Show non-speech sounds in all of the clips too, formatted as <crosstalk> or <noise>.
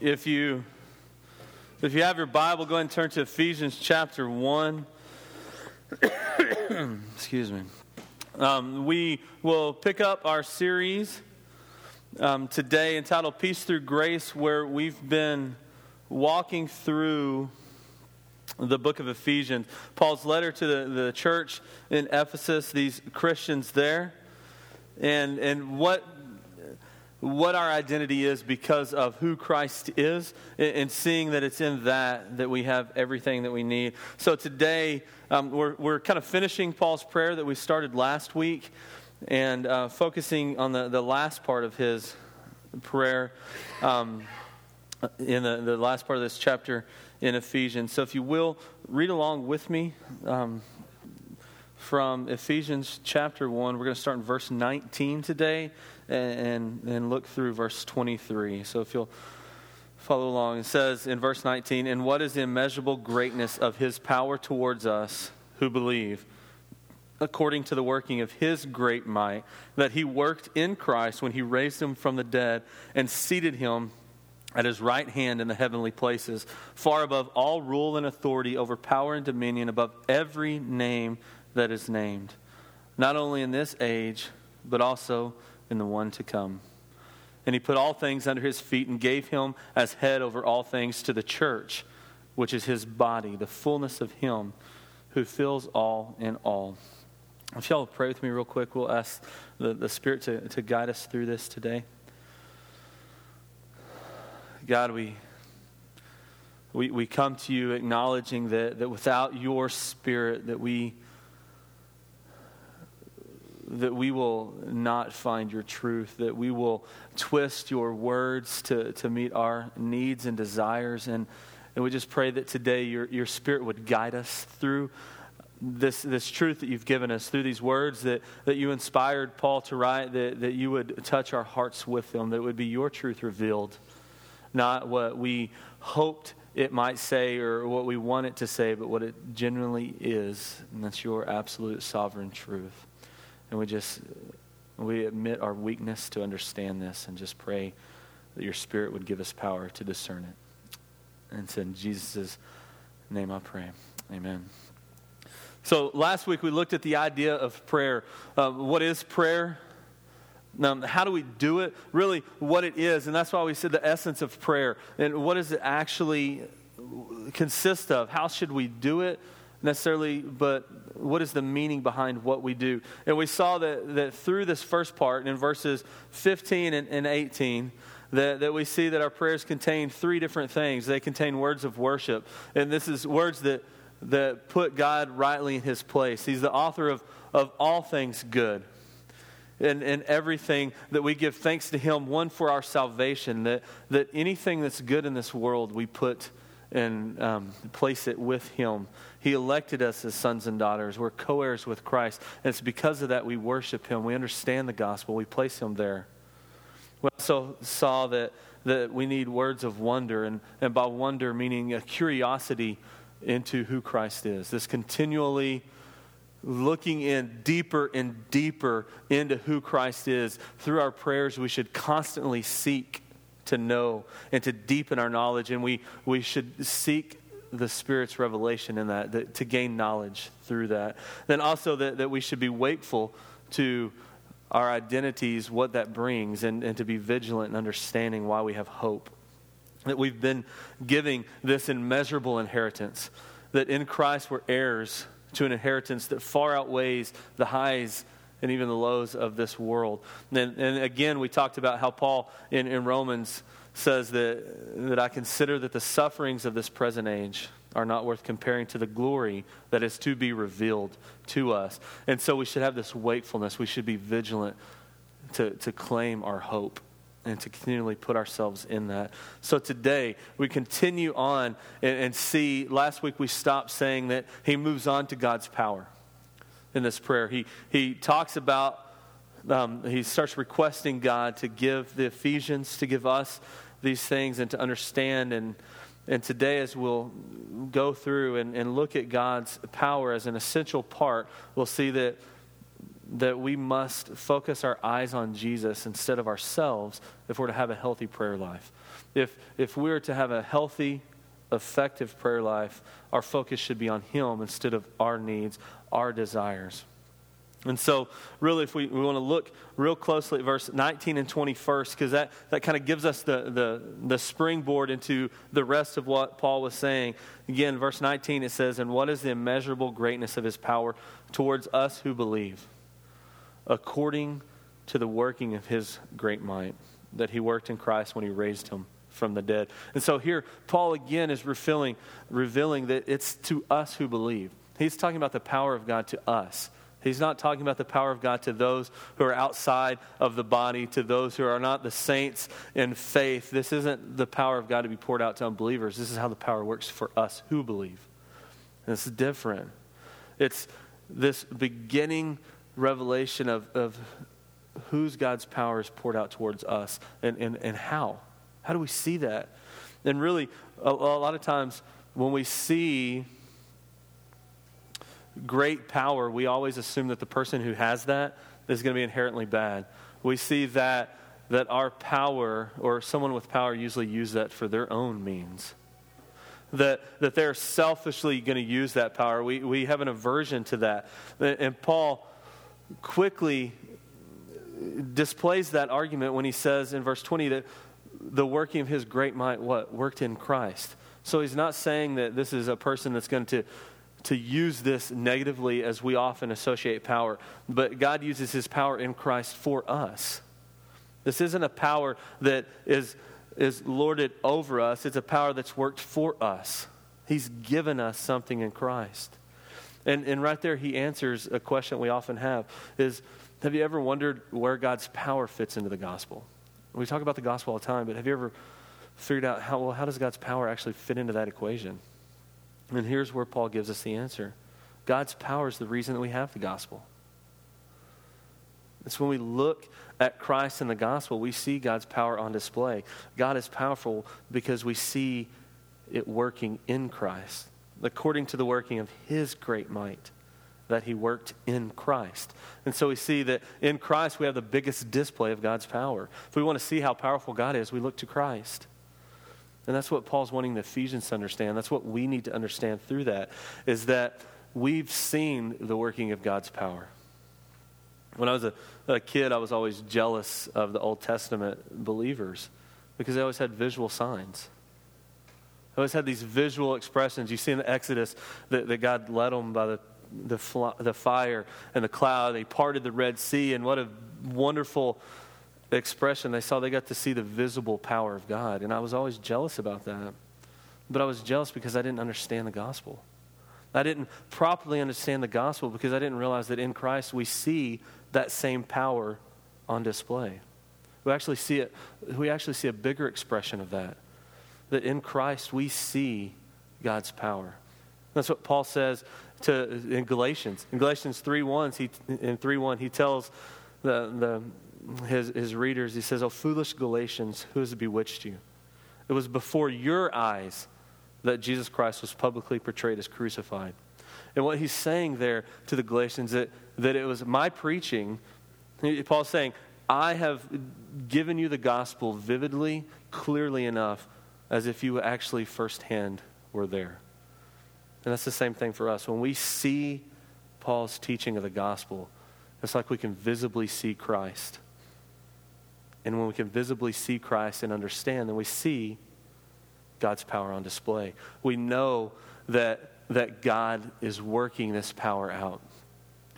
if you if you have your Bible, go ahead and turn to Ephesians chapter one. <coughs> Excuse me. Um, we will pick up our series um, today entitled "Peace Through Grace," where we've been walking through the book of Ephesians. Paul's letter to the, the church in Ephesus, these Christians there, and and what what our identity is because of who Christ is, and seeing that it's in that that we have everything that we need. So today, um, we're, we're kind of finishing Paul's prayer that we started last week and uh, focusing on the, the last part of his prayer um, in the, the last part of this chapter in Ephesians. So if you will, read along with me. Um, from Ephesians chapter 1. We're going to start in verse 19 today and, and, look through verse 23. So if you'll follow along, it says in verse 19, And what is the immeasurable greatness of his power towards us who believe? According to the working of his great might, that he worked in Christ when he raised him from the dead and seated him at his right hand in the heavenly places, far above all rule and authority over power and dominion, above every name that is named, not only in this age, but also in the one to come. And he put all things under his feet and gave him as head over all things to the church, which is his body, the fullness of him who fills all in all. If y'all pray with me real quick, we'll ask the, the Spirit to, to guide us through this today. God, we, we, we come to you acknowledging that, that without your Spirit, that we that we will not find your truth, that we will twist your words to, to meet our needs and desires. And, and we just pray that today your, your spirit would guide us through this, this truth that you've given us, through these words that, that you inspired Paul to write, that, that you would touch our hearts with them, that it would be your truth revealed, not what we hoped it might say or what we want it to say, but what it genuinely is. And that's your absolute sovereign truth. And we just, we admit our weakness to understand this and just pray that your Spirit would give us power to discern it. And it's in Jesus' name I pray. Amen. So last week we looked at the idea of prayer. Uh, what is prayer? Um, how do we do it? Really, what it is. And that's why we said the essence of prayer. And what does it actually consist of? How should we do it? Necessarily, but what is the meaning behind what we do? And we saw that, that through this first part, in verses 15 and, and 18, that, that we see that our prayers contain three different things. They contain words of worship. And this is words that, that put God rightly in his place. He's the author of, of all things good. And, and everything that we give thanks to him, one for our salvation, that, that anything that's good in this world we put and um, place it with him. He elected us as sons and daughters. We're co heirs with Christ. And it's because of that we worship Him. We understand the gospel. We place Him there. We also saw that, that we need words of wonder, and, and by wonder, meaning a curiosity into who Christ is. This continually looking in deeper and deeper into who Christ is. Through our prayers, we should constantly seek to know and to deepen our knowledge, and we, we should seek the Spirit's revelation in that, that, to gain knowledge through that. Then also that, that we should be wakeful to our identities, what that brings, and, and to be vigilant in understanding why we have hope. That we've been giving this immeasurable inheritance, that in Christ we're heirs to an inheritance that far outweighs the highs and even the lows of this world. And, and again, we talked about how Paul in, in Romans says that, that I consider that the sufferings of this present age are not worth comparing to the glory that is to be revealed to us. And so we should have this wakefulness. We should be vigilant to, to claim our hope and to continually put ourselves in that. So today, we continue on and, and see. Last week, we stopped saying that he moves on to God's power in this prayer. He, he talks about um, he starts requesting God to give the Ephesians, to give us these things and to understand. And, and today, as we'll go through and, and look at God's power as an essential part, we'll see that that we must focus our eyes on Jesus instead of ourselves if we're to have a healthy prayer life. If, if we're to have a healthy, effective prayer life, our focus should be on Him instead of our needs, our desires. And so, really, if we, we want to look real closely at verse 19 and 21st, because that, that kind of gives us the, the, the springboard into the rest of what Paul was saying. Again, verse 19, it says, And what is the immeasurable greatness of his power towards us who believe, according to the working of his great might, that he worked in Christ when he raised him from the dead. And so here, Paul again is revealing, revealing that it's to us who believe. He's talking about the power of God to us. He's not talking about the power of God to those who are outside of the body, to those who are not the saints in faith. This isn't the power of God to be poured out to unbelievers. This is how the power works for us who believe. And it's different. It's this beginning revelation of, of whose God's power is poured out towards us and, and, and how. How do we see that? And really, a, a lot of times when we see great power, we always assume that the person who has that is going to be inherently bad. We see that that our power or someone with power usually use that for their own means. That, that they're selfishly going to use that power. We, we have an aversion to that. And Paul quickly displays that argument when he says in verse 20 that the working of his great might what worked in Christ. So he's not saying that this is a person that's going to to use this negatively as we often associate power, but God uses his power in Christ for us. This isn't a power that is, is lorded over us, it's a power that's worked for us. He's given us something in Christ. And, and right there, he answers a question we often have is, have you ever wondered where God's power fits into the gospel? We talk about the gospel all the time, but have you ever figured out how, well, how does God's power actually fit into that equation? And here's where Paul gives us the answer God's power is the reason that we have the gospel. It's when we look at Christ and the gospel, we see God's power on display. God is powerful because we see it working in Christ, according to the working of his great might that he worked in Christ. And so we see that in Christ we have the biggest display of God's power. If we want to see how powerful God is, we look to Christ. And that's what Paul's wanting the Ephesians to understand. That's what we need to understand through that, is that we've seen the working of God's power. When I was a, a kid, I was always jealous of the Old Testament believers because they always had visual signs. They always had these visual expressions. You see in the Exodus that, that God led them by the, the, fl- the fire and the cloud. They parted the Red Sea, and what a wonderful expression, they saw they got to see the visible power of God. And I was always jealous about that. But I was jealous because I didn't understand the gospel. I didn't properly understand the gospel because I didn't realize that in Christ we see that same power on display. We actually see it, we actually see a bigger expression of that. That in Christ we see God's power. That's what Paul says to in Galatians. In Galatians 3:1, he in 3:1 he tells the, the his, his readers, he says, Oh, foolish Galatians, who has bewitched you? It was before your eyes that Jesus Christ was publicly portrayed as crucified. And what he's saying there to the Galatians, that, that it was my preaching, Paul's saying, I have given you the gospel vividly, clearly enough, as if you actually firsthand were there. And that's the same thing for us. When we see Paul's teaching of the gospel, it's like we can visibly see Christ. And when we can visibly see Christ and understand, then we see God's power on display. We know that, that God is working this power out.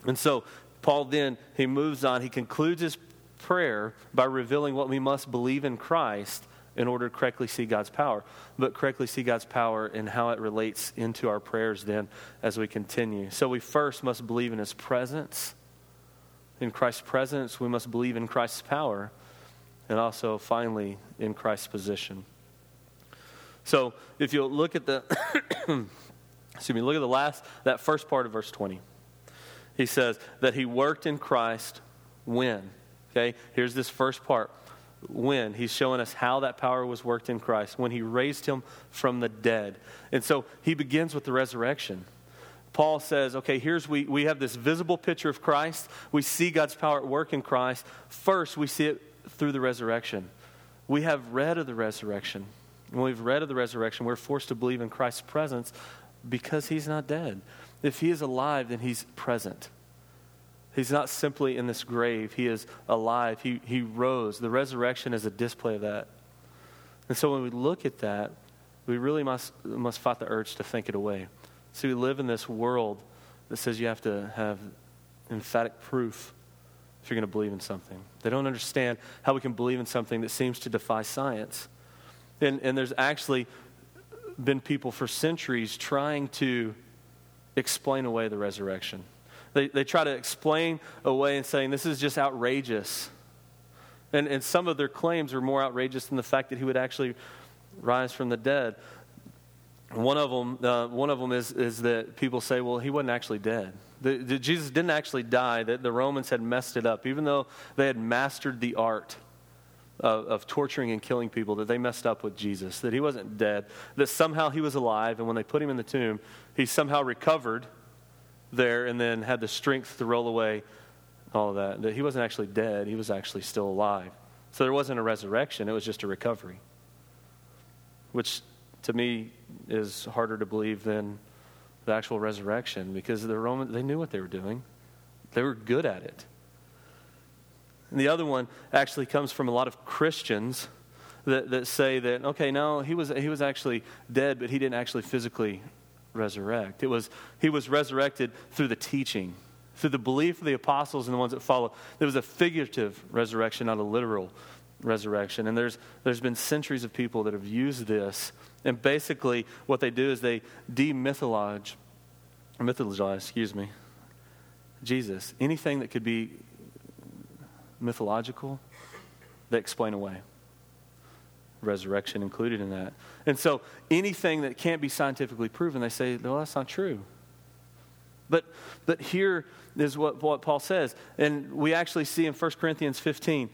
And so, Paul then, he moves on. He concludes his prayer by revealing what we must believe in Christ in order to correctly see God's power, but correctly see God's power and how it relates into our prayers then as we continue. So, we first must believe in his presence. In Christ's presence, we must believe in Christ's power and also finally in Christ's position. So if you look at the <coughs> excuse me, look at the last that first part of verse 20. He says that he worked in Christ when. Okay? Here's this first part. When he's showing us how that power was worked in Christ, when he raised him from the dead. And so he begins with the resurrection. Paul says, okay, here's we, we have this visible picture of Christ. We see God's power at work in Christ. First, we see it through the resurrection. We have read of the resurrection. When we've read of the resurrection, we're forced to believe in Christ's presence because he's not dead. If he is alive, then he's present. He's not simply in this grave, he is alive. He, he rose. The resurrection is a display of that. And so when we look at that, we really must, must fight the urge to think it away. See, we live in this world that says you have to have emphatic proof if you're going to believe in something. They don't understand how we can believe in something that seems to defy science. And, and there's actually been people for centuries trying to explain away the resurrection. They, they try to explain away and saying this is just outrageous. And, and some of their claims are more outrageous than the fact that he would actually rise from the dead. One of them, uh, one of them is, is that people say, well, he wasn't actually dead. Jesus didn't actually die, that the Romans had messed it up. Even though they had mastered the art of, of, torturing and killing people, that they messed up with Jesus, that he wasn't dead, that somehow he was alive, and when they put him in the tomb, he somehow recovered there and then had the strength to roll away all of that. That he wasn't actually dead, he was actually still alive. So there wasn't a resurrection, it was just a recovery, which to me is harder to believe than the actual resurrection because the Roman they knew what they were doing. They were good at it. And the other one actually comes from a lot of Christians that, that say that, okay, no, he was, he was actually dead, but he didn't actually physically resurrect. It was, he was resurrected through the teaching, through the belief of the apostles and the ones that follow. There was a figurative resurrection, not a literal resurrection. And there's, there's been centuries of people that have used this and basically, what they do is they demythologize, mythologize, excuse me, Jesus. Anything that could be mythological, they explain away. Resurrection included in that. And so anything that can't be scientifically proven, they say, no, that's not true. But, but here is what, what Paul says. And we actually see in 1 Corinthians 15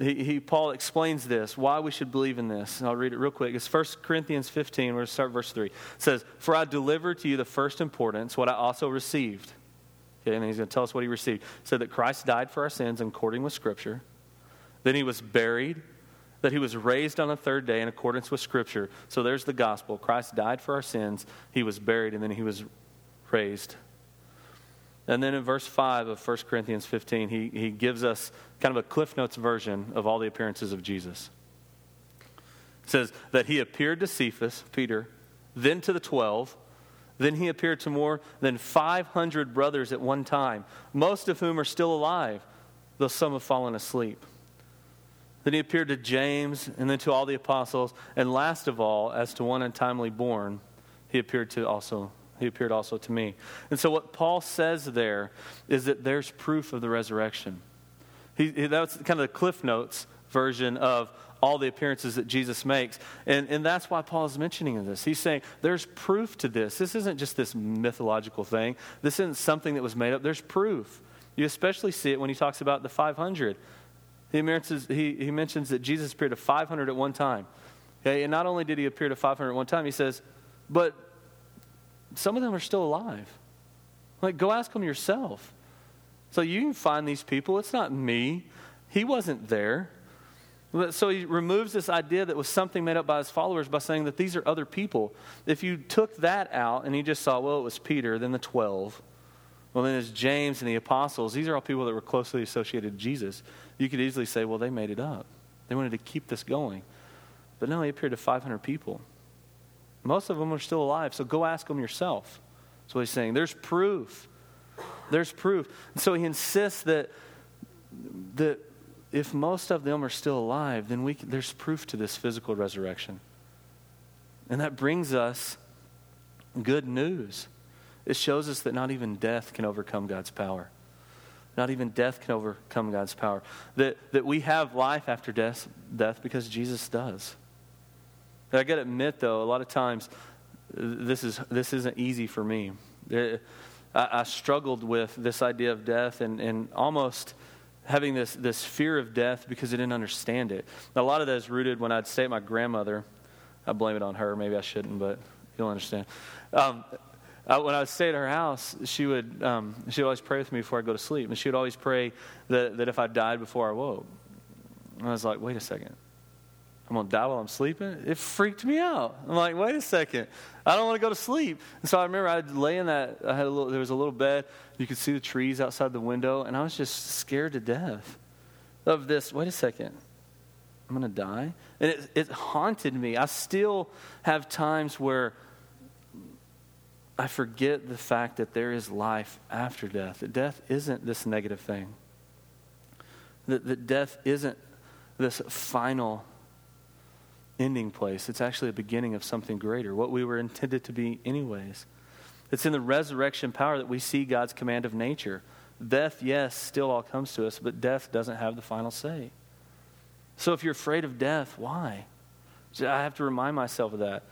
he, he, Paul explains this, why we should believe in this. And I'll read it real quick. It's 1 Corinthians 15. We're going to start verse 3. It says, For I delivered to you the first importance, what I also received. Okay, and he's going to tell us what he received. Said that Christ died for our sins in according with Scripture. Then he was buried, that he was raised on the third day in accordance with Scripture. So there's the gospel. Christ died for our sins, he was buried, and then he was raised and then in verse 5 of 1 Corinthians 15, he, he gives us kind of a Cliff Notes version of all the appearances of Jesus. It says that he appeared to Cephas, Peter, then to the 12, then he appeared to more than 500 brothers at one time, most of whom are still alive, though some have fallen asleep. Then he appeared to James and then to all the apostles, and last of all, as to one untimely born, he appeared to also he appeared also to me. And so, what Paul says there is that there's proof of the resurrection. He, he, that's kind of the Cliff Notes version of all the appearances that Jesus makes. And, and that's why Paul is mentioning this. He's saying there's proof to this. This isn't just this mythological thing, this isn't something that was made up. There's proof. You especially see it when he talks about the 500. He mentions, he, he mentions that Jesus appeared to 500 at one time. Okay? And not only did he appear to 500 at one time, he says, but some of them are still alive. Like, go ask them yourself. So you can find these people. It's not me. He wasn't there. So he removes this idea that was something made up by his followers by saying that these are other people. If you took that out and you just saw, well, it was Peter, then the 12, well, then it's James and the apostles. These are all people that were closely associated with Jesus. You could easily say, well, they made it up. They wanted to keep this going. But no, he appeared to 500 people. Most of them are still alive, so go ask them yourself. That's what he's saying. There's proof. There's proof. And so he insists that, that if most of them are still alive, then we can, there's proof to this physical resurrection. And that brings us good news. It shows us that not even death can overcome God's power. Not even death can overcome God's power. That, that we have life after death, death because Jesus does. I got to admit, though, a lot of times this, is, this isn't easy for me. I, I struggled with this idea of death and, and almost having this, this fear of death because I didn't understand it. a lot of that is rooted when I'd stay at my grandmother. I blame it on her. Maybe I shouldn't, but you'll understand. Um, I, when I would stay at her house, she would um, she would always pray with me before I go to sleep, and she would always pray that, that if I died before I woke. And I was like, wait a second. I'm to die while I'm sleeping? It freaked me out. I'm like, wait a second. I don't want to go to sleep. And so I remember I'd lay in that, I had a little, there was a little bed. You could see the trees outside the window, and I was just scared to death of this. Wait a second. I'm to die? And it, it haunted me. I still have times where I forget the fact that there is life after death, that death isn't this negative thing, that, that death isn't this final ending place. It's actually a beginning of something greater, what we were intended to be, anyways. It's in the resurrection power that we see God's command of nature. Death, yes, still all comes to us, but death doesn't have the final say. So if you're afraid of death, why? I have to remind myself of that.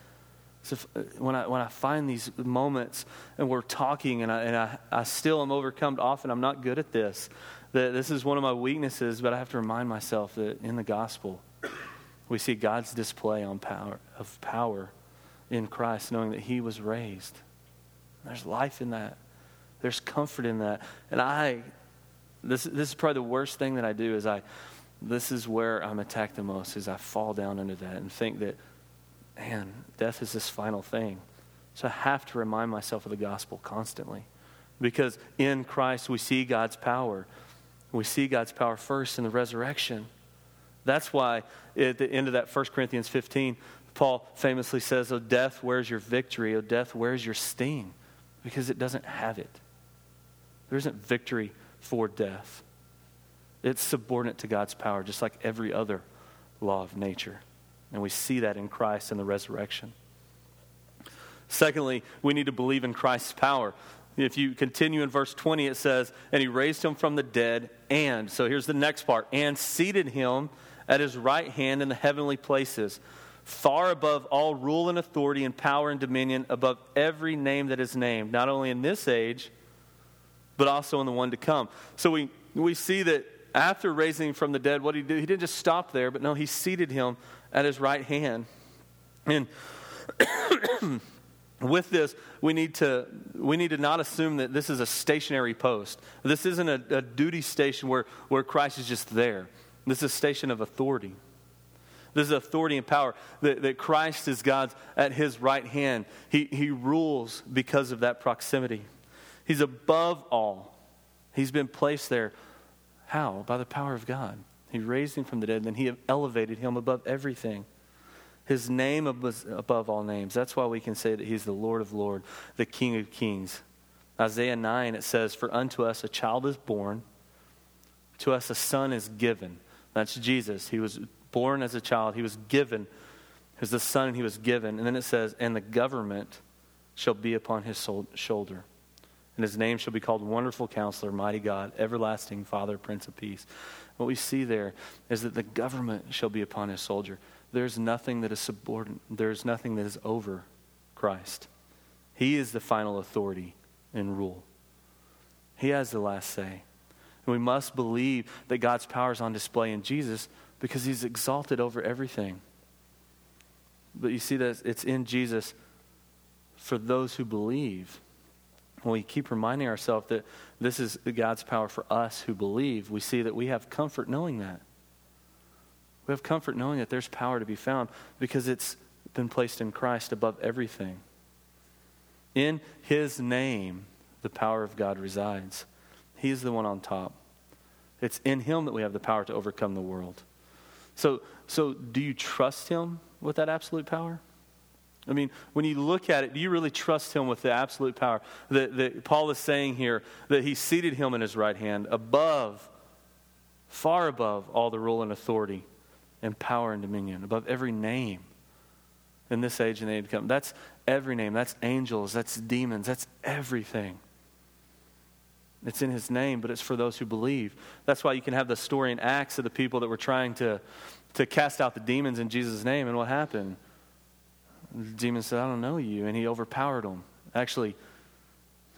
So if, uh, when, I, when I find these moments and we're talking and, I, and I, I still am overcome often, I'm not good at this. That this is one of my weaknesses, but I have to remind myself that in the gospel, we see God's display on power, of power in Christ, knowing that He was raised. There's life in that. There's comfort in that. And I, this, this is probably the worst thing that I do is I, this is where I'm attacked the most, is I fall down under that and think that, man, death is this final thing. So I have to remind myself of the gospel constantly. Because in Christ we see God's power. We see God's power first in the resurrection. That's why at the end of that 1 Corinthians 15, Paul famously says, Oh, death, where's your victory? Oh, death, where's your sting? Because it doesn't have it. There isn't victory for death. It's subordinate to God's power, just like every other law of nature. And we see that in Christ and the resurrection. Secondly, we need to believe in Christ's power. If you continue in verse 20, it says, And he raised him from the dead, and, so here's the next part, and seated him at his right hand in the heavenly places, far above all rule and authority and power and dominion, above every name that is named, not only in this age, but also in the one to come. So we, we see that after raising him from the dead, what did he did, he didn't just stop there, but no, he seated him at his right hand. And <coughs> with this, we need to we need to not assume that this is a stationary post. This isn't a, a duty station where, where Christ is just there. This is a station of authority. This is authority and power. That, that Christ is God's at his right hand. He, he rules because of that proximity. He's above all. He's been placed there. How? By the power of God. He raised him from the dead, and then he elevated him above everything. His name above all names. That's why we can say that he's the Lord of Lords, the King of Kings. Isaiah 9, it says, For unto us a child is born, to us a son is given that's Jesus. He was born as a child, he was given as the son, and he was given. And then it says, And the government shall be upon his shoulder. And his name shall be called Wonderful Counselor, Mighty God, Everlasting Father, Prince of Peace. What we see there is that the government shall be upon his soldier. There's nothing that is subordinate, there's nothing that is over Christ. He is the final authority and rule. He has the last say. And we must believe that God's power is on display in Jesus because he's exalted over everything. But you see that it's in Jesus for those who believe. When we keep reminding ourselves that this is God's power for us who believe, we see that we have comfort knowing that. We have comfort knowing that there's power to be found because it's been placed in Christ above everything. In his name, the power of God resides. He's the one on top. It's in him that we have the power to overcome the world. So, so do you trust him with that absolute power? I mean, when you look at it, do you really trust him with the absolute power that, that Paul is saying here that he seated him in his right hand above, far above all the rule and authority and power and dominion, above every name in this age and age to come? That's every name. That's angels. That's demons. That's everything. It's in his name, but it's for those who believe. That's why you can have the story in Acts of the people that were trying to, to cast out the demons in Jesus' name. And what happened? The demons said, I don't know you. And he overpowered them. Actually,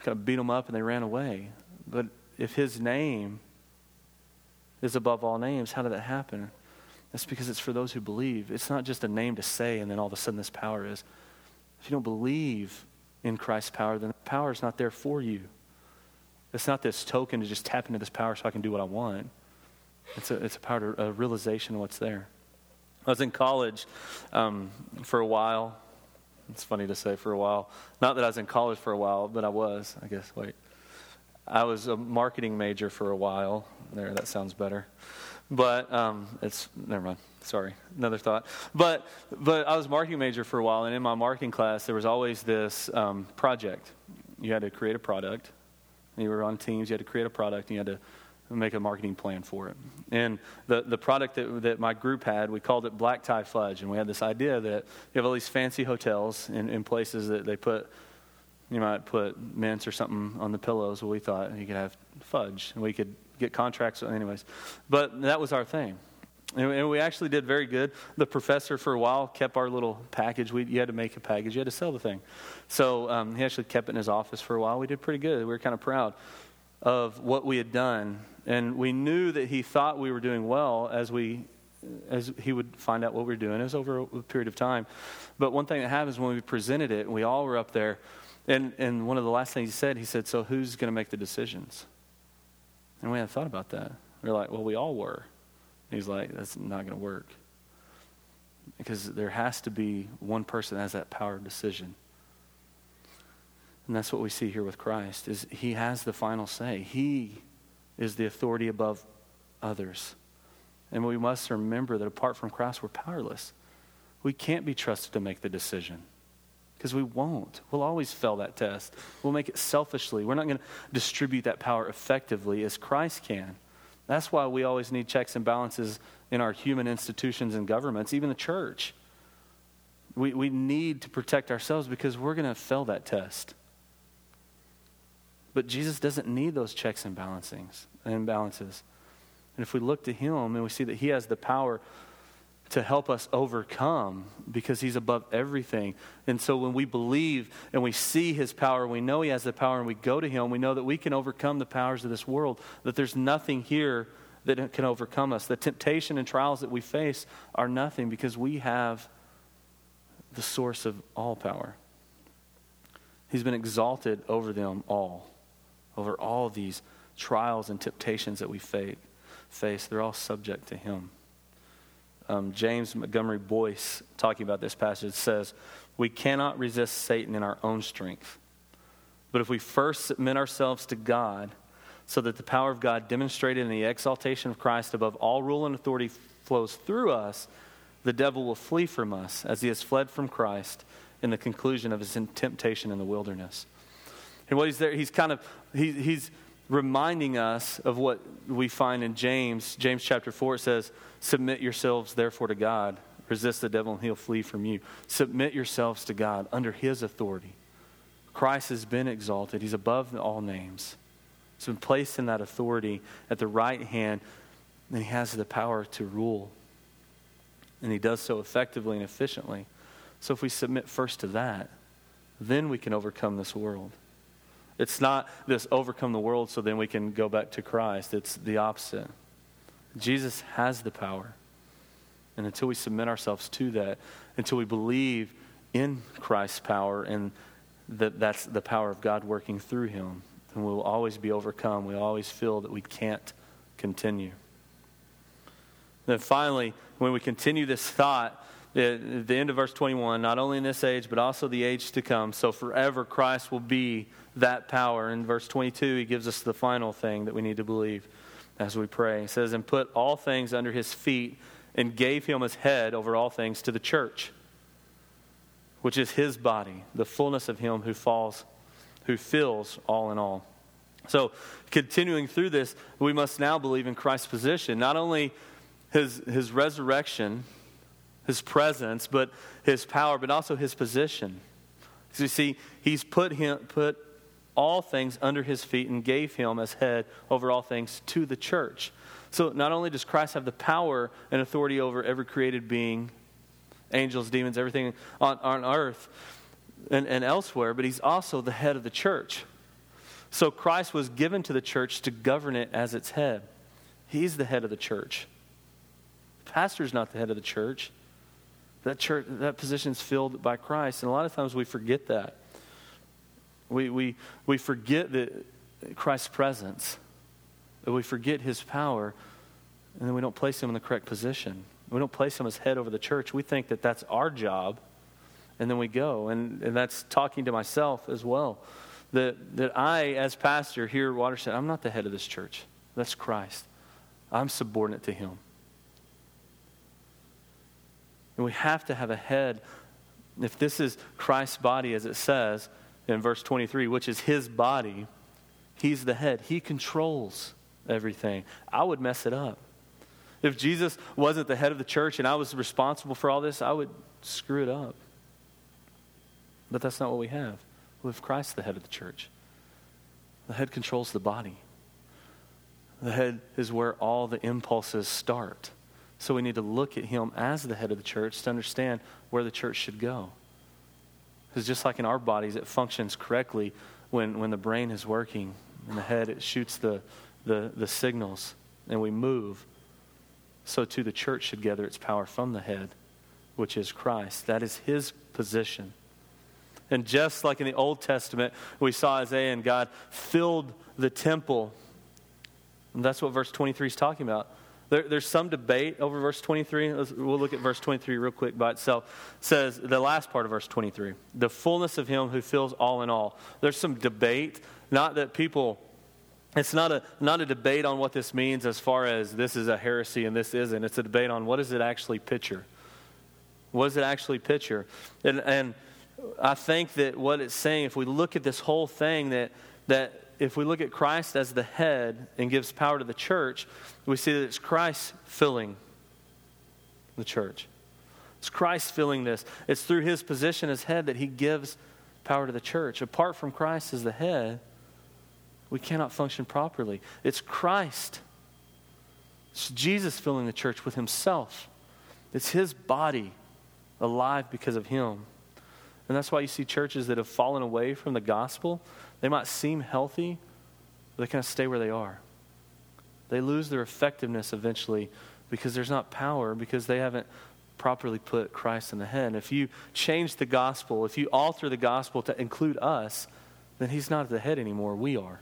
kind of beat them up and they ran away. But if his name is above all names, how did that happen? That's because it's for those who believe. It's not just a name to say and then all of a sudden this power is. If you don't believe in Christ's power, then the power is not there for you. It's not this token to just tap into this power so I can do what I want. It's a, it's a power, to, a realization of what's there. I was in college um, for a while. It's funny to say for a while. Not that I was in college for a while, but I was, I guess. Wait. I was a marketing major for a while. There, that sounds better. But um, it's, never mind. Sorry, another thought. But, but I was marketing major for a while, and in my marketing class, there was always this um, project. You had to create a product. You were on teams, you had to create a product, and you had to make a marketing plan for it. And the, the product that, that my group had, we called it Black Tie Fudge. And we had this idea that you have all these fancy hotels in, in places that they put, you might put mints or something on the pillows. Well, we thought you could have fudge and we could get contracts, anyways. But that was our thing. And, we actually did very good. The professor, for a while, kept our little package. We, you had to make a package, you had to sell the thing. So um, he actually kept it in his office for a while. We did pretty good. We were kind of proud of what we had done and we knew that he thought we were doing well as we as he would find out what we were doing. It was over a period of time. But one thing that happens when we presented it, and we all were up there, and, and one of the last things he said, he said, So who's going to make the decisions? And we hadn't thought about that. We were like, Well, we all were. He's like, That's not going to work. Because there has to be one person that has that power of decision. And that's what we see here with Christ is he has the final say. He is the authority above others. And we must remember that apart from Christ, we're powerless. We can't be trusted to make the decision because we won't. We'll always fail that test. We'll make it selfishly. We're not going to distribute that power effectively as Christ can. That's why we always need checks and balances in our human institutions and governments, even the church. We, we need to protect ourselves because we're going to fail that test. But Jesus doesn't need those checks and balancings and balances. And if we look to him and we see that he has the power to help us overcome because he's above everything. And so when we believe and we see his power, we know he has the power, and we go to him, we know that we can overcome the powers of this world, that there's nothing here that can overcome us. The temptation and trials that we face are nothing because we have the source of all power. He's been exalted over them all, over all these trials and temptations that we face, they're all subject to Him. Um, James Montgomery Boice, talking about this passage, says, We cannot resist Satan in our own strength. But if we first submit ourselves to God, so that the power of God demonstrated in the exaltation of Christ above all rule and authority flows through us, the devil will flee from us as he has fled from Christ in the conclusion of his temptation in the wilderness. And what he's there, he's kind of, he, he's reminding us of what we find in James. James chapter 4 says, Submit yourselves therefore to God. Resist the devil and he'll flee from you. Submit yourselves to God under his authority. Christ has been exalted, he's above all names. He's been placed in that authority at the right hand, and he has the power to rule. And he does so effectively and efficiently. So if we submit first to that, then we can overcome this world. It's not this overcome the world so then we can go back to Christ. It's the opposite. Jesus has the power. And until we submit ourselves to that, until we believe in Christ's power and that that's the power of God working through him, then we'll always be overcome. We always feel that we can't continue. Then finally, when we continue this thought, at the end of verse 21, not only in this age, but also the age to come, so forever Christ will be that power. In verse 22, he gives us the final thing that we need to believe as we pray. He says, And put all things under his feet and gave him his head over all things to the church, which is his body, the fullness of him who falls, who fills all in all. So, continuing through this, we must now believe in Christ's position, not only his, his resurrection, his presence, but his power, but also his position. So you see, he's put him put all things under his feet and gave him as head over all things to the church. So not only does Christ have the power and authority over every created being, angels, demons, everything on, on earth and, and elsewhere, but he's also the head of the church. So Christ was given to the church to govern it as its head. He's the head of the church. The pastor's not the head of the church. That church that position is filled by Christ, and a lot of times we forget that. We, we, we forget that Christ's presence, that we forget his power, and then we don't place him in the correct position. We don't place him as head over the church. We think that that's our job, and then we go. And, and that's talking to myself as well. That, that I, as pastor here at Watershed, I'm not the head of this church. That's Christ. I'm subordinate to him. And we have to have a head. If this is Christ's body, as it says in verse 23, which is his body, he's the head. He controls everything. I would mess it up. If Jesus wasn't the head of the church and I was responsible for all this, I would screw it up. But that's not what we have. We have Christ, the head of the church. The head controls the body. The head is where all the impulses start. So we need to look at him as the head of the church to understand where the church should go. Because just like in our bodies, it functions correctly when, when the brain is working and the head it shoots the, the, the signals and we move so too the church should gather its power from the head, which is Christ. That is his position. And just like in the Old Testament, we saw Isaiah and God filled the temple. And that's what verse 23 is talking about. There, there's some debate over verse 23. we'll look at verse 23 real quick by itself. It says the last part of verse 23 the fullness of him who fills all in all. There's some debate, not that people it's not a, not a debate on what this means as far as this is a heresy and this isn't. It's a debate on what does it actually picture? What does it actually picture? And, and I think that what it's saying, if we look at this whole thing, that, that if we look at Christ as the head and gives power to the church, we see that it's Christ filling the church. It's Christ filling this. It's through his position as head that he gives power to the church. Apart from Christ as the head, we cannot function properly. It's Christ. It's Jesus filling the church with himself. It's his body alive because of him. And that's why you see churches that have fallen away from the gospel. They might seem healthy, but they kind of stay where they are. They lose their effectiveness eventually because there's not power, because they haven't properly put Christ in the head. If you change the gospel, if you alter the gospel to include us, then he's not at the head anymore. We are.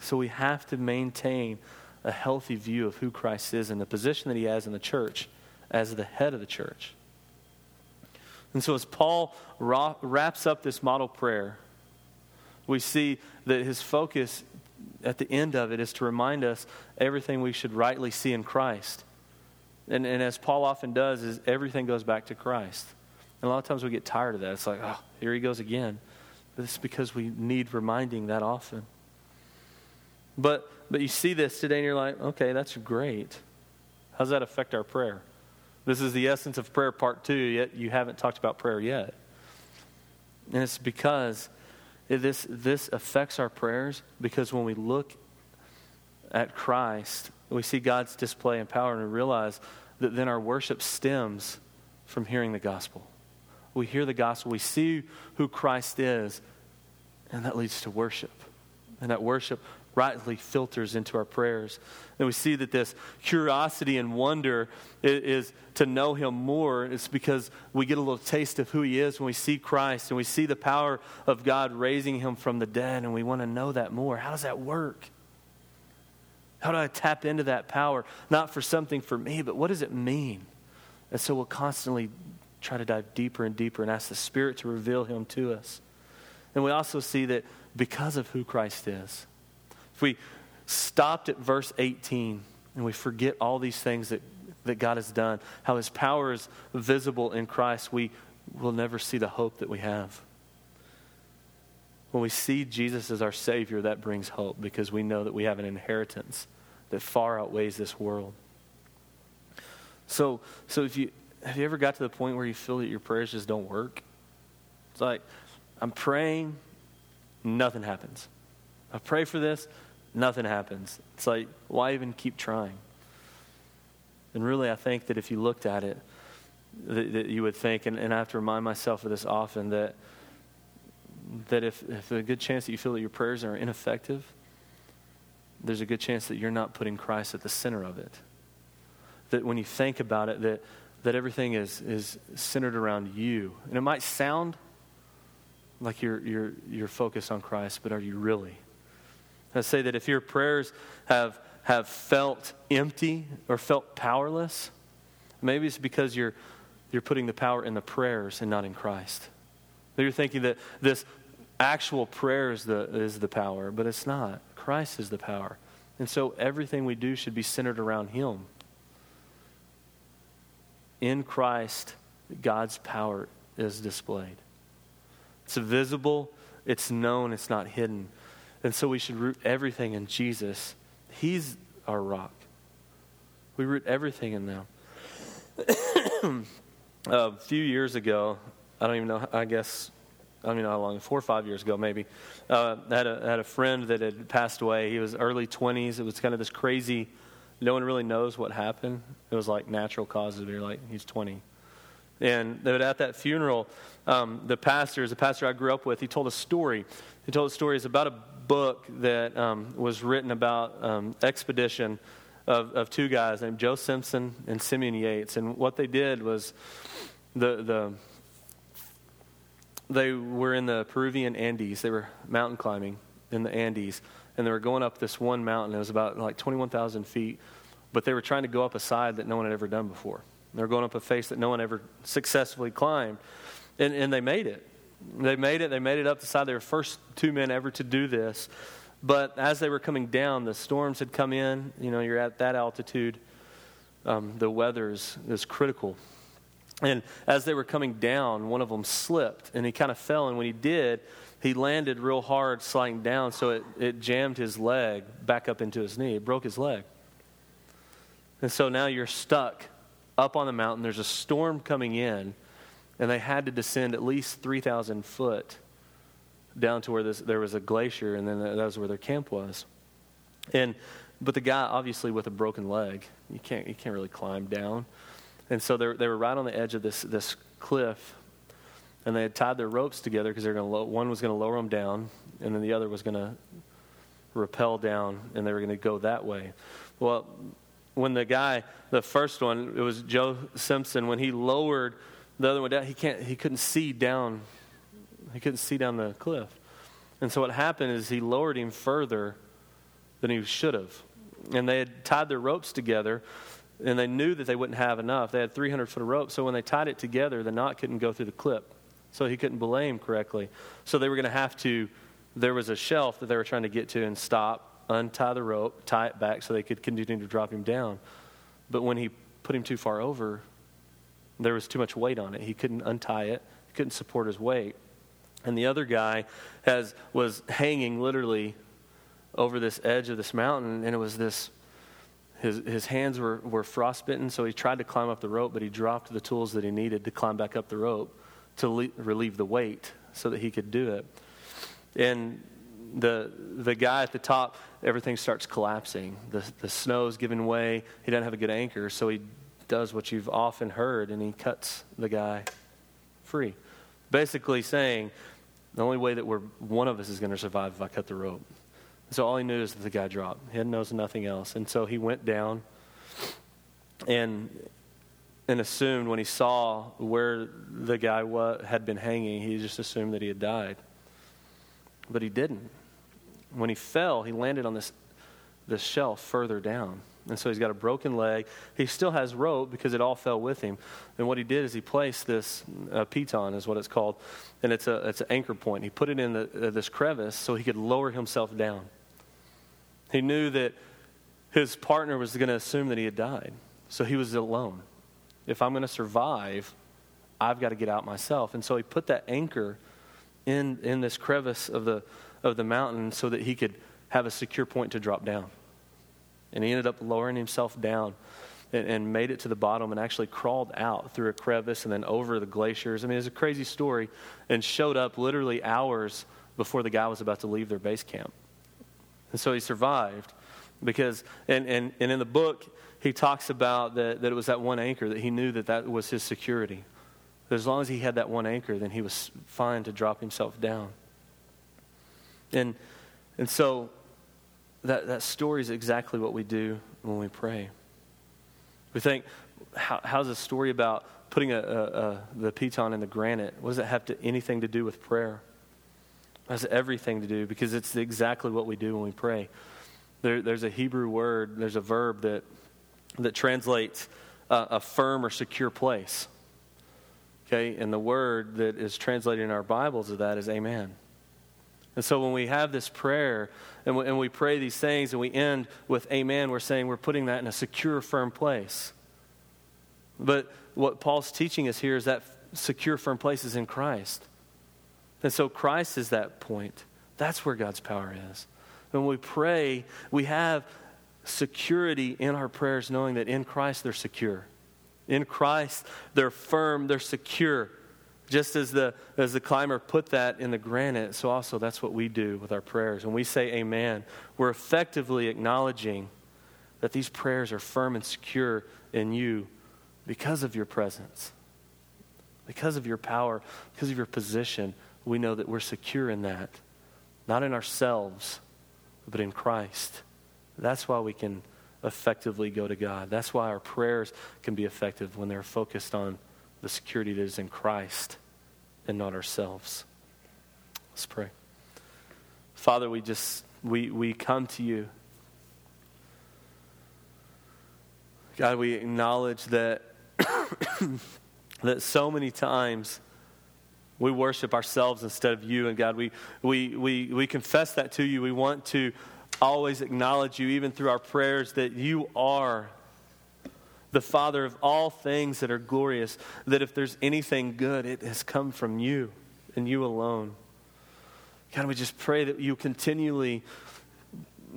So we have to maintain a healthy view of who Christ is and the position that he has in the church as the head of the church. And so, as Paul wraps up this model prayer, we see that his focus at the end of it is to remind us everything we should rightly see in Christ. And, and as Paul often does, is everything goes back to Christ. And a lot of times we get tired of that. It's like, oh, here he goes again. But it's because we need reminding that often. But, but you see this today and you're like, okay, that's great. How does that affect our prayer? This is the essence of prayer, part two, yet you haven't talked about prayer yet. And it's because this, this affects our prayers because when we look at Christ, we see God's display and power and we realize that then our worship stems from hearing the gospel. We hear the gospel, we see who Christ is, and that leads to worship. And that worship rightly filters into our prayers. And we see that this curiosity and wonder is, is, to know Him more. It's because we get a little taste of who He is when we see Christ and we see the power of God raising Him from the dead, and we want to know that more. How does that work? How do I tap into that power? Not for something for me, but what does it mean? And so we'll constantly try to dive deeper and deeper and ask the Spirit to reveal Him to us. And we also see that because of who Christ is, if we stopped at verse 18 and we forget all these things that, that God has done, how his power is visible in Christ, we will never see the hope that we have. When we see Jesus as our Savior, that brings hope because we know that we have an inheritance that far outweighs this world. So, so if you have you ever got to the point where you feel that your prayers just don't work? It's like I'm praying, nothing happens. I pray for this, nothing happens. It's like, why even keep trying? And really, I think that if you looked at it, that, that you would think, and, and I have to remind myself of this often, that, that if, if there's a good chance that you feel that your prayers are ineffective, there's a good chance that you're not putting Christ at the center of it. That when you think about it, that, that everything is, is centered around you. And it might sound like you're, you're, you're focused on Christ, but are you really? I say that if your prayers have, have felt empty or felt powerless, maybe it's because you're, you're putting the power in the prayers and not in Christ. You're thinking that this actual prayer is the, is the power, but it's not. Christ is the power. And so everything we do should be centered around Him. In Christ, God's power is displayed. It's visible, it's known, it's not hidden. And so we should root everything in Jesus. He's our rock. We root everything in them. <coughs> a few years ago, I don't even know, I guess, I don't even know how long, four or five years ago maybe, uh, I had a, had a friend that had passed away. He was early 20s. It was kind of this crazy, no one really knows what happened. It was like natural causes. You're like, he's 20. And at that funeral, um, the pastor, the pastor I grew up with, he told a story. He told a story. It's about a book that um, was written about um, expedition of, of two guys named Joe Simpson and Simeon Yates. And what they did was the, the they were in the Peruvian Andes. They were mountain climbing in the Andes, and they were going up this one mountain. It was about like 21,000 feet, but they were trying to go up a side that no one had ever done before. They were going up a face that no one ever successfully climbed, and, and they made it. They made it. They made it up the side. They were the first two men ever to do this. But as they were coming down, the storms had come in. You know, you're at that altitude. Um, the weather is, is critical. And as they were coming down, one of them slipped and he kind of fell. And when he did, he landed real hard, sliding down. So it, it jammed his leg back up into his knee. It broke his leg. And so now you're stuck up on the mountain. There's a storm coming in and they had to descend at least 3,000 foot down to where this, there was a glacier, and then that was where their camp was. And but the guy, obviously, with a broken leg, you can't you can't really climb down, and so they they were right on the edge of this this cliff, and they had tied their ropes together because they're going to one was going to lower them down, and then the other was going to rappel down, and they were going to go that way. Well, when the guy, the first one, it was Joe Simpson, when he lowered the other one down, he can't he couldn't see down he couldn't see down the cliff. And so what happened is he lowered him further than he should have. And they had tied their ropes together and they knew that they wouldn't have enough. They had 300 foot of rope, so when they tied it together, the knot couldn't go through the clip. So he couldn't belay him correctly. So they were going to have to, there was a shelf that they were trying to get to and stop, untie the rope, tie it back so they could continue to drop him down. But when he put him too far over, there was too much weight on it. He couldn't untie it, he couldn't support his weight. And the other guy has, was hanging literally over this edge of this mountain, and it was this. His, his hands were, were frostbitten, so he tried to climb up the rope, but he dropped the tools that he needed to climb back up the rope to le- relieve the weight so that he could do it. And the, the guy at the top, everything starts collapsing. The, the snow's giving way. He doesn't have a good anchor, so he does what you've often heard, and he cuts the guy free. Basically saying, the only way that we're, one of us is going to survive if I cut the rope. So all he knew is that the guy dropped. He knows nothing else. And so he went down and, and assumed when he saw where the guy was, had been hanging, he just assumed that he had died. But he didn't. When he fell, he landed on this, this shelf further down. And so he's got a broken leg. He still has rope because it all fell with him. And what he did is he placed this uh, piton, is what it's called, and it's, a, it's an anchor point. He put it in the, uh, this crevice so he could lower himself down. He knew that his partner was going to assume that he had died. So he was alone. If I'm going to survive, I've got to get out myself. And so he put that anchor in, in this crevice of the, of the mountain so that he could have a secure point to drop down. And he ended up lowering himself down and, and, made it to the bottom and actually crawled out through a crevice and then over the glaciers. I mean, it's a crazy story and showed up literally hours before the guy was about to leave their base camp. And so he survived because, and, and, and in the book, he talks about that, that it was that one anchor that he knew that that was his security. That as long as he had that one anchor, then he was fine to drop himself down. And, and so that, that story is exactly what we do when we pray. We think, how, how's a story about putting a, a, a, the piton in the granite? What does it have to, anything to do with prayer? has everything to do because it's exactly what we do when we pray. There, there's a Hebrew word, there's a verb that, that translates a, a firm or secure place. Okay, and the word that is translated in our Bibles of that is amen. And so when we have this prayer and we, and we pray these things and we end with amen, we're saying we're putting that in a secure, firm place. But what Paul's teaching us here is that secure, firm place is in Christ. And so Christ is that point. That's where God's power is. When we pray, we have security in our prayers, knowing that in Christ they're secure. In Christ, they're firm, they're secure. Just as the, as the climber put that in the granite, so also that's what we do with our prayers. When we say amen, we're effectively acknowledging that these prayers are firm and secure in you because of your presence, because of your power, because of your position. We know that we're secure in that, not in ourselves, but in Christ. That's why we can effectively go to God. That's why our prayers can be effective when they're focused on the security that is in Christ and not ourselves. Let's pray. Father, we just we we come to you. God, we acknowledge that <coughs> that so many times we worship ourselves instead of you and God we we we we confess that to you. We want to always acknowledge you even through our prayers that you are the Father of all things that are glorious, that if there's anything good, it has come from you and you alone. God, we just pray that you continually,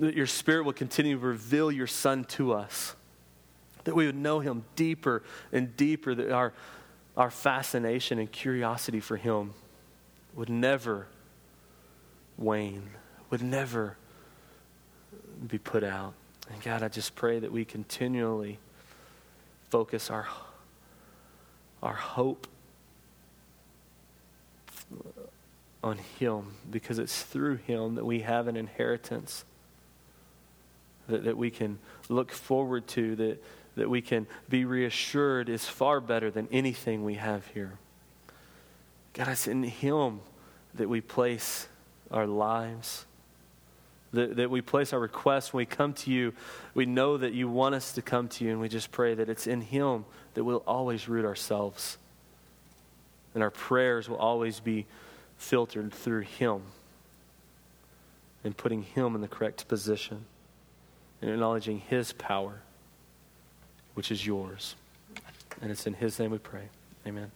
that your Spirit will continue to reveal your Son to us, that we would know him deeper and deeper, that our, our fascination and curiosity for him would never wane, would never be put out. And God, I just pray that we continually focus our, our hope on Him because it's through Him that we have an inheritance that, that we can look forward to, that, that we can be reassured is far better than anything we have here. God, it's in Him that we place our lives that, that we place our requests when we come to you. We know that you want us to come to you, and we just pray that it's in Him that we'll always root ourselves. And our prayers will always be filtered through Him and putting Him in the correct position and acknowledging His power, which is yours. And it's in His name we pray. Amen.